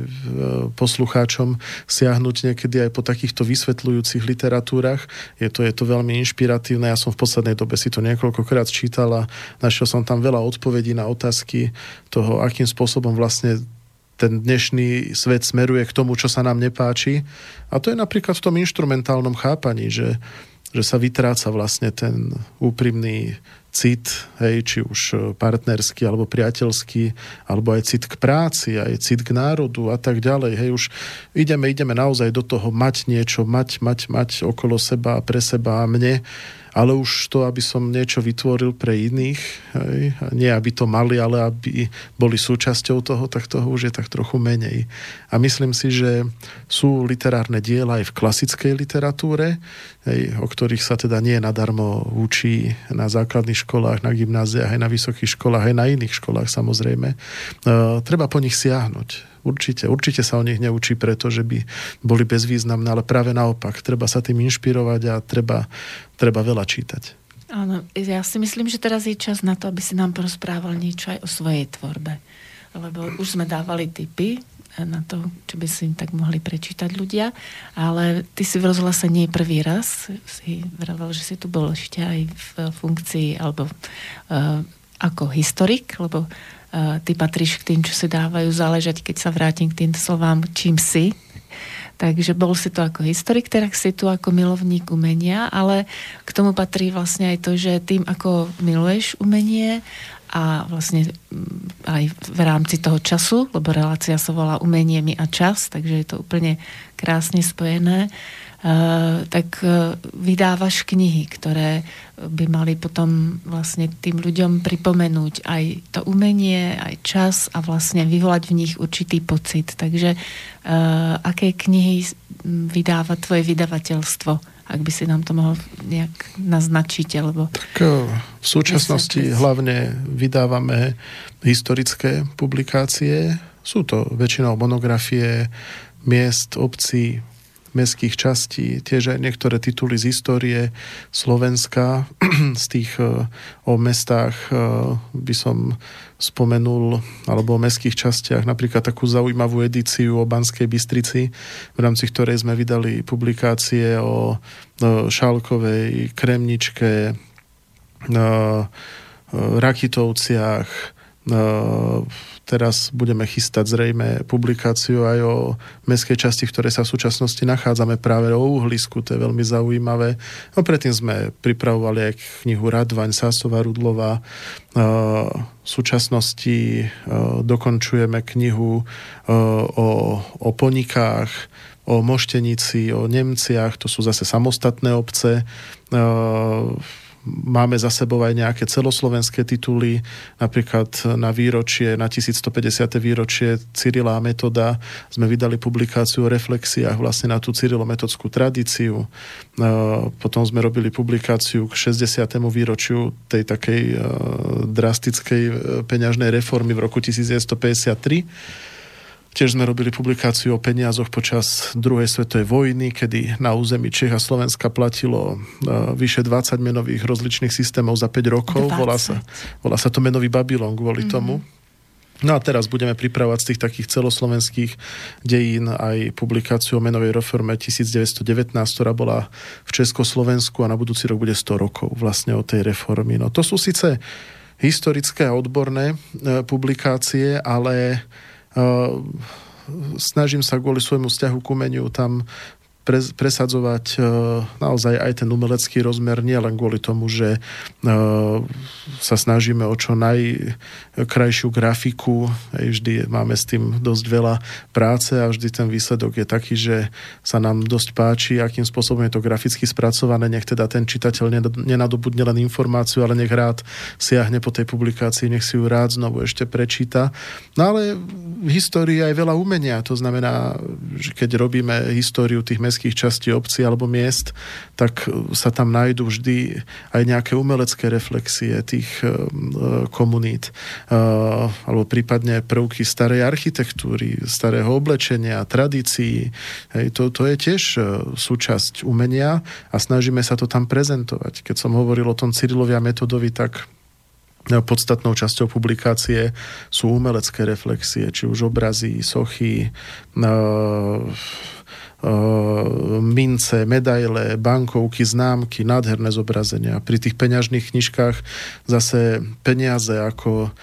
poslucháčom siahnuť niekedy aj po takýchto vysvetľujúcich literatúrach. Je to, je to veľmi inšpiratívne. Ja som v poslednej dobe si to niekoľkokrát čítal a našiel som tam veľa odpovedí na otázky toho, akým spôsobom vlastne ten dnešný svet smeruje k tomu, čo sa nám nepáči. A to je napríklad v tom inštrumentálnom chápaní, že, že sa vytráca vlastne ten úprimný cit, hej, či už e, partnerský alebo priateľský, alebo aj cit k práci, aj cit k národu a tak ďalej. Hej, už ideme, ideme naozaj do toho mať niečo, mať, mať, mať okolo seba pre seba a mne ale už to, aby som niečo vytvoril pre iných, hej, nie aby to mali, ale aby boli súčasťou toho, tak toho už je tak trochu menej. A myslím si, že sú literárne diela aj v klasickej literatúre, hej, o ktorých sa teda nie nadarmo učí na základných školách, na gymnáziách, aj na vysokých školách, aj na iných školách samozrejme. E, treba po nich siahnuť Určite, určite sa o nich neučí preto, že by boli bezvýznamné, ale práve naopak, treba sa tým inšpirovať a treba, treba veľa čítať. Áno, ja si myslím, že teraz je čas na to, aby si nám porozprával niečo aj o svojej tvorbe. Lebo už sme dávali tipy na to, čo by si tak mohli prečítať ľudia, ale ty si v rozhlase nie prvý raz, si vravel, že si tu bol ešte aj v funkcii alebo uh, ako historik, lebo ty patríš k tým, čo si dávajú záležať, keď sa vrátim k tým slovám, čím si. Takže bol si to ako historik, teraz si tu ako milovník umenia, ale k tomu patrí vlastne aj to, že tým, ako miluješ umenie a vlastne mm, aj v rámci toho času, lebo relácia sa volá Umenie mi a čas, takže je to úplne krásne spojené, uh, Eh, tak eh, vydávaš knihy, ktoré by mali potom vlastne tým ľuďom pripomenúť aj to umenie, aj čas a vlastne vyvolať v nich určitý pocit. Takže uh, aké knihy vydáva tvoje vydavateľstvo? Ak by si nám to mohol nejak naznačiť, alebo... Tak v súčasnosti hlavne vydávame historické publikácie. Sú to väčšinou monografie miest, obcí, mestských častí, tiež aj niektoré tituly z histórie Slovenska, z tých e, o mestách e, by som spomenul, alebo o mestských častiach, napríklad takú zaujímavú edíciu o Banskej Bystrici, v rámci ktorej sme vydali publikácie o Šálkovej, Kremničke, Rakitovciach, Teraz budeme chystať zrejme publikáciu aj o mestskej časti, v ktorej sa v súčasnosti nachádzame práve o uhlisku, to je veľmi zaujímavé. No predtým sme pripravovali aj knihu Radvaň, Sásová Rudlová. V súčasnosti dokončujeme knihu o, o ponikách, o Moštenici, o Nemciach, to sú zase samostatné obce máme za sebou aj nejaké celoslovenské tituly, napríklad na výročie, na 1150. výročie Cyrila a Metoda sme vydali publikáciu o reflexiách vlastne na tú cyrilometodskú tradíciu. Potom sme robili publikáciu k 60. výročiu tej takej drastickej e, peňažnej reformy v roku 1953 Tiež sme robili publikáciu o peniazoch počas druhej svetovej vojny, kedy na území Čech a Slovenska platilo uh, vyše 20 menových rozličných systémov za 5 rokov. Volá sa, volá sa to menový Babylon kvôli mm-hmm. tomu. No a teraz budeme pripravovať z tých takých celoslovenských dejín aj publikáciu o menovej reforme 1919, ktorá bola v Československu a na budúci rok bude 100 rokov vlastne o tej reformy. No to sú síce historické a odborné e, publikácie, ale snažím sa kvôli svojmu vzťahu k umeniu tam presadzovať e, naozaj aj ten umelecký rozmer, nie len kvôli tomu, že e, sa snažíme o čo najkrajšiu grafiku, vždy máme s tým dosť veľa práce a vždy ten výsledok je taký, že sa nám dosť páči, akým spôsobom je to graficky spracované, nech teda ten čitateľ nenadobudne len informáciu, ale nech rád siahne po tej publikácii, nech si ju rád znovu ešte prečíta. No ale v histórii aj veľa umenia, to znamená, že keď robíme históriu tých mest mestských častí obcí alebo miest, tak e, sa tam nájdú vždy aj nejaké umelecké reflexie tých e, e, komunít alebo prípadne prvky starej architektúry, starého oblečenia, tradícií. Hej, to, to je tiež súčasť umenia a snažíme sa to tam prezentovať. Keď som hovoril o tom Cyrilovia metodovi, tak podstatnou časťou publikácie sú umelecké reflexie, či už obrazy, sochy, mince, medaile, bankovky, známky, nádherné zobrazenia. Pri tých peňažných knižkách zase peniaze ako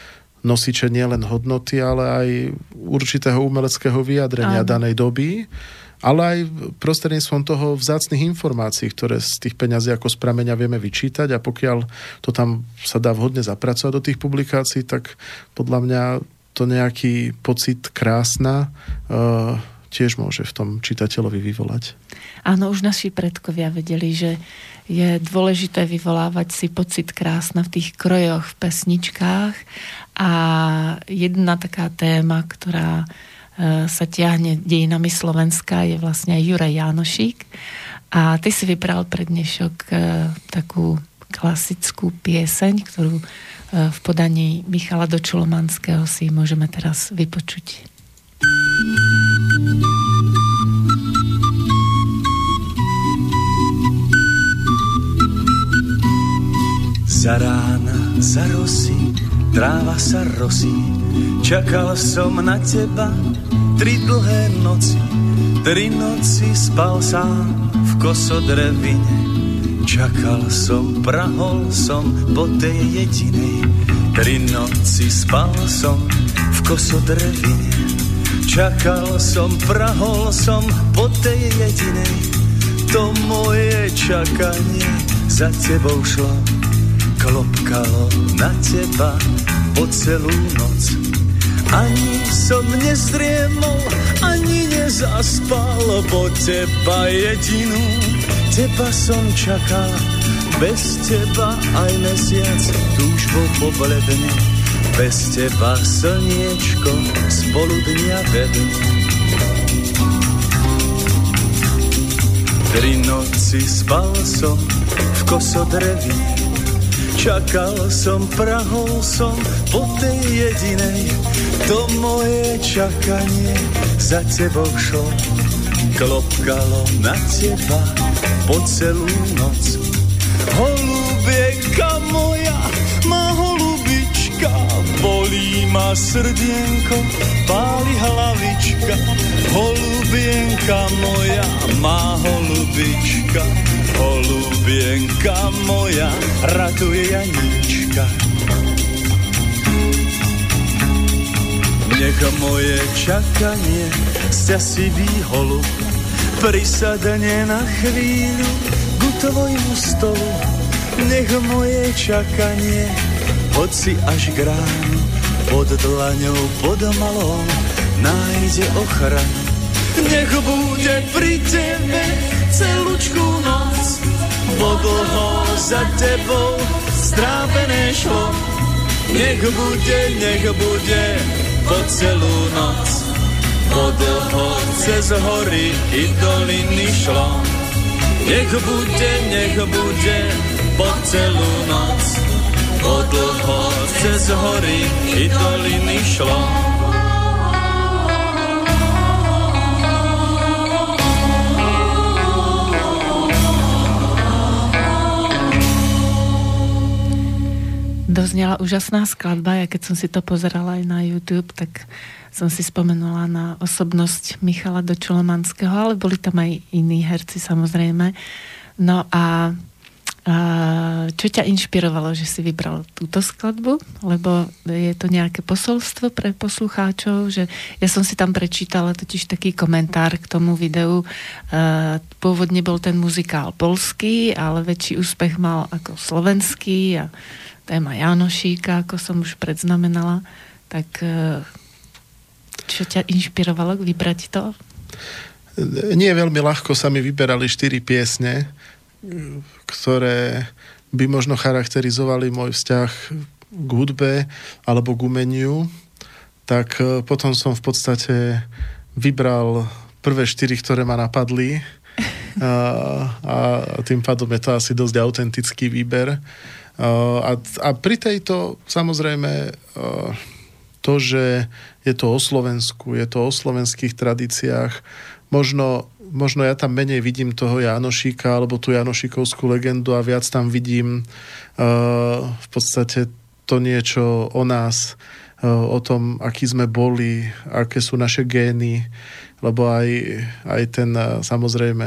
nosiče nielen hodnoty, ale aj určitého umeleckého vyjadrenia Áno. danej doby, ale aj prostredníctvom toho vzácných informácií, ktoré z tých peňazí ako z prameňa vieme vyčítať a pokiaľ to tam sa dá vhodne zapracovať do tých publikácií, tak podľa mňa to nejaký pocit krásna uh, tiež môže v tom čitateľovi vyvolať. Áno, už naši predkovia vedeli, že je dôležité vyvolávať si pocit krásna v tých krojoch, v pesničkách a jedna taká téma, ktorá e, sa tiahne dejinami Slovenska je vlastne aj Juraj Jánošík a ty si vybral pre dnešok e, takú klasickú pieseň, ktorú e, v podaní Michala Dočulomanského si môžeme teraz vypočuť. Za rána, za rosy, tráva sa rosí, čakal som na teba tri dlhé noci. Tri noci spal sám v kosodrevine, čakal som, prahol som po tej jedinej. Tri noci spal som v kosodrevine, Čakal som, prahol som po tej jedinej, to moje čakanie za tebou šlo. Klopkalo na teba po celú noc. Ani som nezriemol, ani nezaspal, po teba jedinú, teba som čakal. Bez teba aj mesiac túžbo pobledne bez teba slniečko spolu dňa vedú. Tri noci spal som v kosodrevi, čakal som, prahol som po tej jedinej. To moje čakanie za tebou šlo, klopkalo na teba po celú noc. Holubieka moja, bolí ma srdienko, páli hlavička, holubienka moja, má holubička, holubienka moja, ratuje Janíčka. Nech moje čakanie sťa si holub prisadne na chvíľu ku tvojmu stolu. Nech moje čakanie hoci až k pod dlaňou, pod malou, nájde ochranu. Nech bude pri tebe celúčku noc, bo dlho za tebou strápené šlo. Nech bude, nech bude po celú noc, bo dlho cez hory i doliny šlo. Nech bude, nech bude po celú noc, dlho cez hory i doliny šlo. Doznela úžasná skladba, ja keď som si to pozerala aj na YouTube, tak som si spomenula na osobnosť Michala Dočolomanského, ale boli tam aj iní herci samozrejme. No a A čo ťa inšpirovalo, že si vybral túto skladbu? Lebo je to nejaké posolstvo pre poslucháčov, že ja som si tam prečítala totiž taký komentár k tomu videu. Pôvodne bol ten muzikál polský, ale väčší úspech mal ako slovenský a téma Janošíka, ako som už predznamenala. Tak e, čo ťa inšpirovalo vybrať to? Nie veľmi ľahko sa mi vyberali štyri piesne ktoré by možno charakterizovali môj vzťah k hudbe alebo k umeniu, tak e, potom som v podstate vybral prvé štyri, ktoré ma napadli a, a tým pádom je to asi dosť autentický výber. A, a pri tejto samozrejme e, to, že je to o Slovensku, je to o slovenských tradíciách, možno možno ja tam menej vidím toho Janošíka alebo tú Janošíkovskú legendu a viac tam vidím uh, v podstate to niečo o nás, uh, o tom, aký sme boli, aké sú naše gény, lebo aj, aj ten uh, samozrejme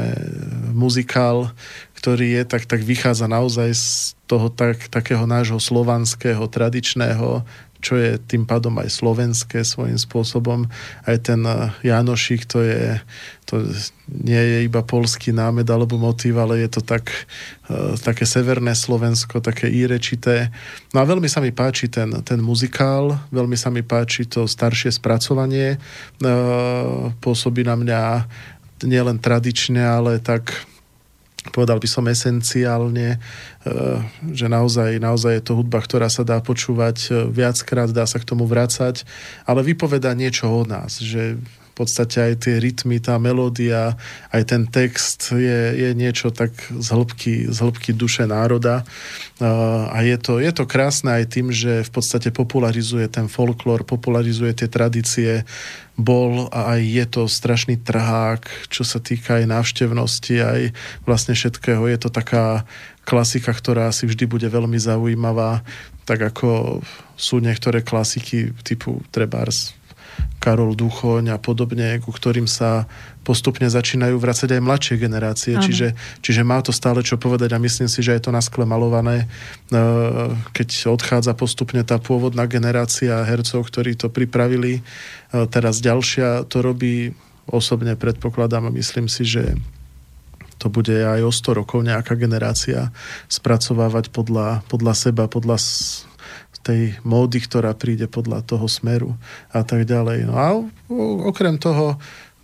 muzikál, ktorý je, tak, tak vychádza naozaj z toho tak, takého nášho slovanského, tradičného čo je tým pádom aj slovenské svojím spôsobom. Aj ten eh, Janošik, to je, to nie je iba polský námed alebo motív, ale je to tak, uh, také severné Slovensko, také írečité. No a veľmi sa mi páči ten, ten muzikál, veľmi sa mi páči to staršie spracovanie. Uh, pôsobí na mňa nielen tradične, ale tak povedal by som esenciálne, e, že naozaj, naozaj je to hudba, ktorá sa dá počúvať e, viackrát, dá sa k tomu vrácať, ale vypoveda niečo o nás, že podstate aj tie rytmy, tá melódia, aj ten text je, je niečo tak z hĺbky, z hĺbky duše národa. A je to, je to krásne aj tým, že v podstate popularizuje ten folklór, popularizuje tie tradície, bol a aj je to strašný trhák, čo sa týka aj návštevnosti, aj vlastne všetkého. Je to taká klasika, ktorá si vždy bude veľmi zaujímavá, tak ako sú niektoré klasiky typu Trebars Karol Duchoň a podobne, ku ktorým sa postupne začínajú vracať aj mladšie generácie, čiže, čiže má to stále čo povedať a myslím si, že je to na skle malované, e, keď odchádza postupne tá pôvodná generácia hercov, ktorí to pripravili. E, teraz ďalšia to robí. Osobne predpokladám a myslím si, že to bude aj o 100 rokov nejaká generácia spracovávať podľa, podľa seba, podľa tej módy, ktorá príde podľa toho smeru a tak ďalej. No a okrem toho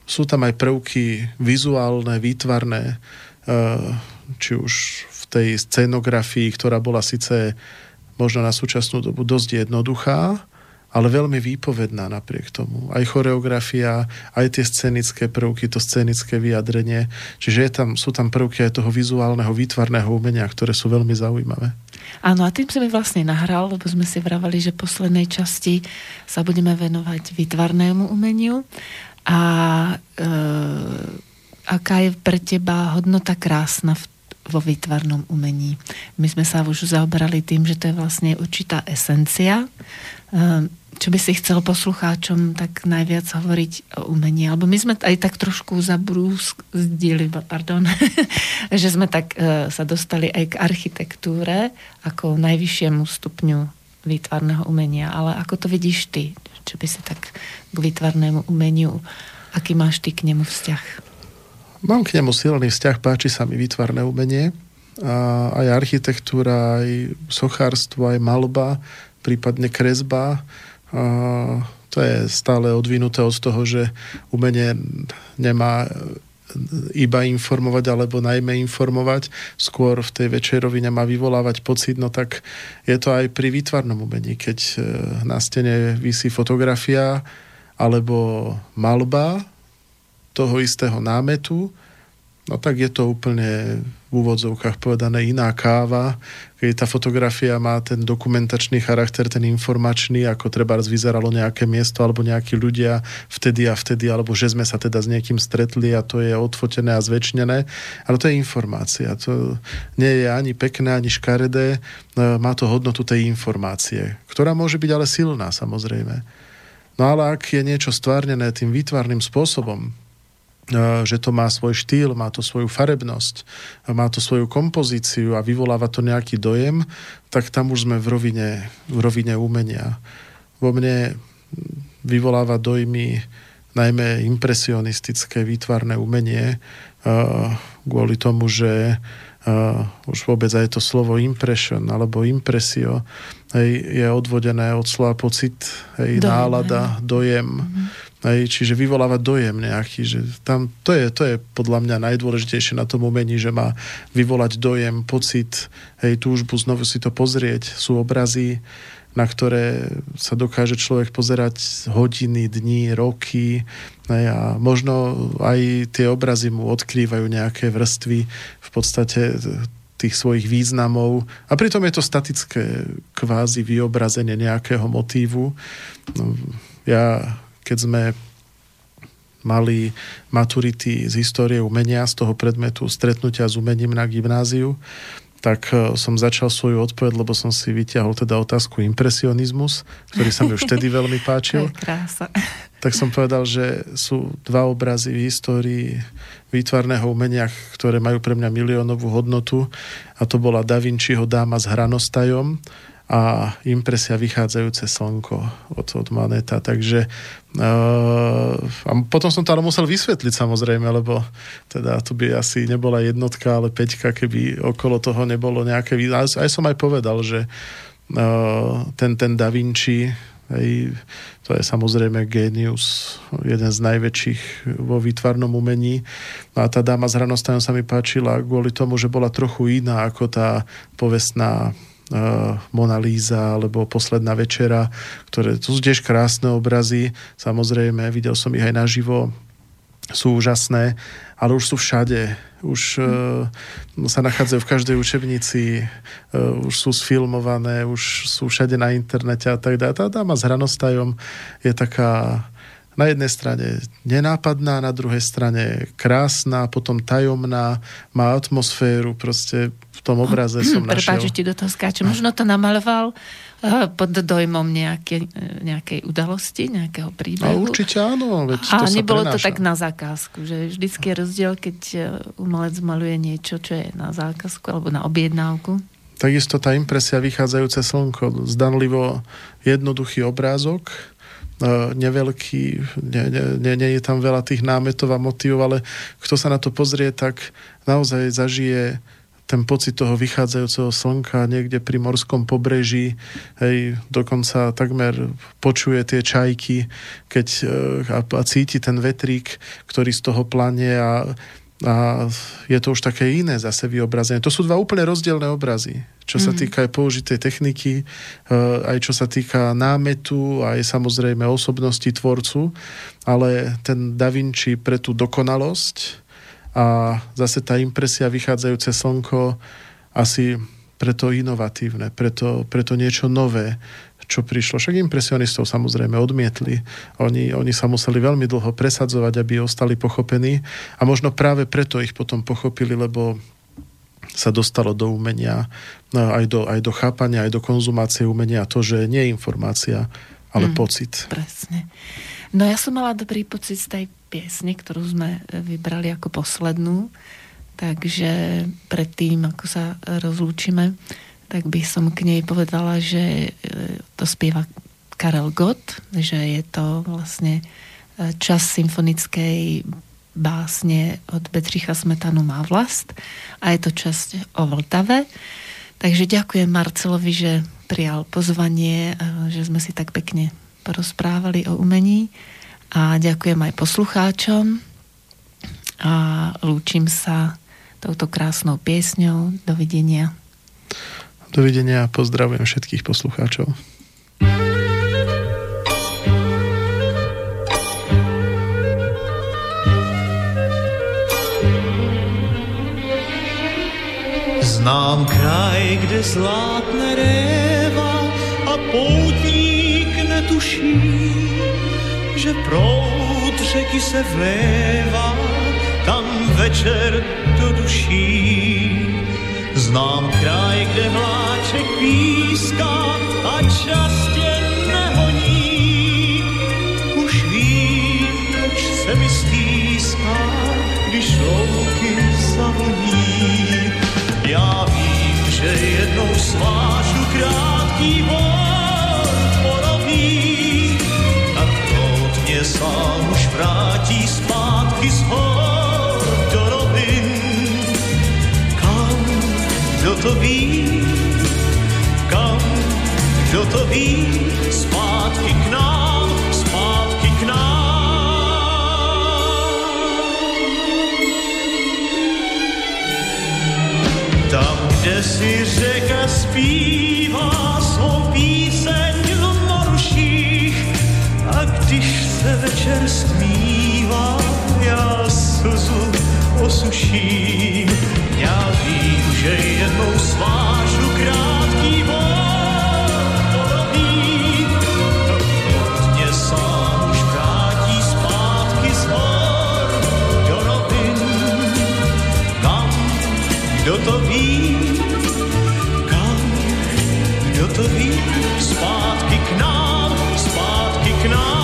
sú tam aj prvky vizuálne, výtvarné, eh, či už v tej scenografii, ktorá bola síce možno na súčasnú dobu dosť jednoduchá, ale veľmi výpovedná napriek tomu. Aj choreografia, aj tie scenické prvky, to scenické vyjadrenie. Čiže je tam, sú tam prvky aj toho vizuálneho, výtvarného umenia, ktoré sú veľmi zaujímavé. Áno, a tým sa mi vlastne nahral, lebo sme si vravali, že v poslednej časti sa budeme venovať výtvarnému umeniu. A e, aká je pre teba hodnota krásna v vo výtvarnom umení. My sme sa už zaoberali tým, že to je vlastne určitá esencia. E, čo by si chcel poslucháčom tak najviac hovoriť o umení? Alebo my sme aj tak trošku zabrúzdili, pardon, že sme tak uh, sa dostali aj k architektúre ako najvyššiemu stupňu výtvarného umenia. Ale ako to vidíš ty? Čo by si tak k výtvarnému umeniu, aký máš ty k nemu vzťah? Mám k nemu silný vzťah, páči sa mi výtvarné umenie. A aj architektúra, aj sochárstvo, aj malba, prípadne kresba to je stále odvinuté od toho, že umenie nemá iba informovať alebo najmä informovať, skôr v tej väčšej rovine má vyvolávať pocit, no tak je to aj pri výtvarnom umení, keď e, na stene vysí fotografia alebo malba toho istého námetu, no tak je to úplne v úvodzovkách povedané iná káva, keď tá fotografia má ten dokumentačný charakter, ten informačný, ako treba vyzeralo nejaké miesto alebo nejakí ľudia vtedy a vtedy, alebo že sme sa teda s niekým stretli a to je odfotené a zväčšnené, ale to je informácia. To nie je ani pekné, ani škaredé, no, má to hodnotu tej informácie, ktorá môže byť ale silná samozrejme. No ale ak je niečo stvárnené tým výtvarným spôsobom, že to má svoj štýl, má to svoju farebnosť, má to svoju kompozíciu a vyvoláva to nejaký dojem, tak tam už sme v rovine, v rovine umenia. Vo mne vyvoláva dojmy najmä impresionistické výtvarné umenie, kvôli tomu, že už vôbec aj to slovo impression alebo impresio je odvodené od slova pocit, hej, dojem, nálada, hej. dojem. Mm-hmm Hej, čiže vyvoláva dojem nejaký, že tam, to je, to je podľa mňa najdôležitejšie na tom umení, že má vyvolať dojem, pocit, hej, túžbu znovu si to pozrieť. Sú obrazy, na ktoré sa dokáže človek pozerať hodiny, dní, roky hej, a možno aj tie obrazy mu odkrývajú nejaké vrstvy v podstate tých svojich významov a pritom je to statické kvázi vyobrazenie nejakého motívu. No, ja keď sme mali maturity z histórie umenia, z toho predmetu stretnutia s umením na gymnáziu, tak e, som začal svoju odpoveď, lebo som si vyťahol teda otázku impresionizmus, ktorý sa mi už vtedy veľmi páčil. Tak som povedal, že sú dva obrazy v histórii výtvarného umenia, ktoré majú pre mňa miliónovú hodnotu a to bola Da Vinciho dáma s hranostajom a impresia vychádzajúce slnko od, od Maneta. Takže uh, a potom som to ale musel vysvetliť samozrejme, lebo teda to by asi nebola jednotka, ale peťka, keby okolo toho nebolo nejaké... Aj, som aj povedal, že uh, ten, ten Da Vinci Hej, to je samozrejme genius, jeden z najväčších vo výtvarnom umení. A tá dáma s hranostajom sa mi páčila kvôli tomu, že bola trochu iná ako tá povestná Mona Lisa alebo Posledná večera, ktoré to sú tiež krásne obrazy. Samozrejme, videl som ich aj naživo, sú úžasné, ale už sú všade. Už uh, sa nachádzajú v každej učebnici, uh, už sú sfilmované, už sú všade na internete a tak ďalej. Tá dáma s hranostajom je taká na jednej strane nenápadná, na druhej strane krásna, potom tajomná, má atmosféru, proste v tom obraze som našiel. Prepáč, ti do toho skáčem. Možno to namaloval uh, pod dojmom nejaké, nejakej udalosti, nejakého príbehu. A určite áno, veď to A sa nebolo prenáša. to tak na zákazku, že vždycky je rozdiel, keď e, umelec maluje niečo, čo je na zákazku alebo na objednávku. Takisto tá impresia vychádzajúce slnko, zdanlivo jednoduchý obrázok, neveľký, nie, nie, nie, je tam veľa tých námetov a motívov, ale kto sa na to pozrie, tak naozaj zažije ten pocit toho vychádzajúceho slnka niekde pri morskom pobreží, hej, dokonca takmer počuje tie čajky, keď e, a, a cíti ten vetrík, ktorý z toho planie a a je to už také iné zase vyobrazenie. To sú dva úplne rozdielne obrazy, čo sa mm. týka aj použitej techniky, eh, aj čo sa týka námetu, aj samozrejme osobnosti tvorcu, ale ten Da Vinci pre tú dokonalosť a zase tá impresia vychádzajúce slnko asi preto inovatívne, preto, preto niečo nové, čo prišlo. Však impresionistov samozrejme odmietli. Oni, oni sa museli veľmi dlho presadzovať, aby ostali pochopení a možno práve preto ich potom pochopili, lebo sa dostalo do umenia, no, aj do, aj do chápania, aj do konzumácie umenia to, že nie je informácia, ale mm, pocit. Presne. No ja som mala dobrý pocit z tej piesne, ktorú sme vybrali ako poslednú, takže predtým, ako sa rozlúčime, tak by som k nej povedala, že e, to spieva Karel Gott, že je to vlastne e, čas symfonickej básne od Bedřicha Smetanu má vlast a je to časť o Vltave. Takže ďakujem Marcelovi, že prijal pozvanie, e, že sme si tak pekne porozprávali o umení a ďakujem aj poslucháčom a lúčim sa touto krásnou piesňou. Dovidenia. Dovidenia a pozdravujem všetkých poslucháčov. Znám kraj, kde zlátne réva a poutník netuší, že proud řeky se vléva, tam večer do duší Znám kraj, kde mláček píská a čas tě nehoní. Už vím, proč se mi stýská, když louky zavoní. Já vím, že jednou svážu krátký boj, to ví, kam, kdo to ví, zpátky k nám, zpátky k nám. Tam, kde si řeka zpívá svou píseň v moruších a když se večer stmívá, já slzu osuším. Já vím, že jednou svážu krátký bor podobný, mě sám už vrátí zpátky z hor do rovin. Kam, kdo to ví, kam, kdo to ví, zpátky k nám.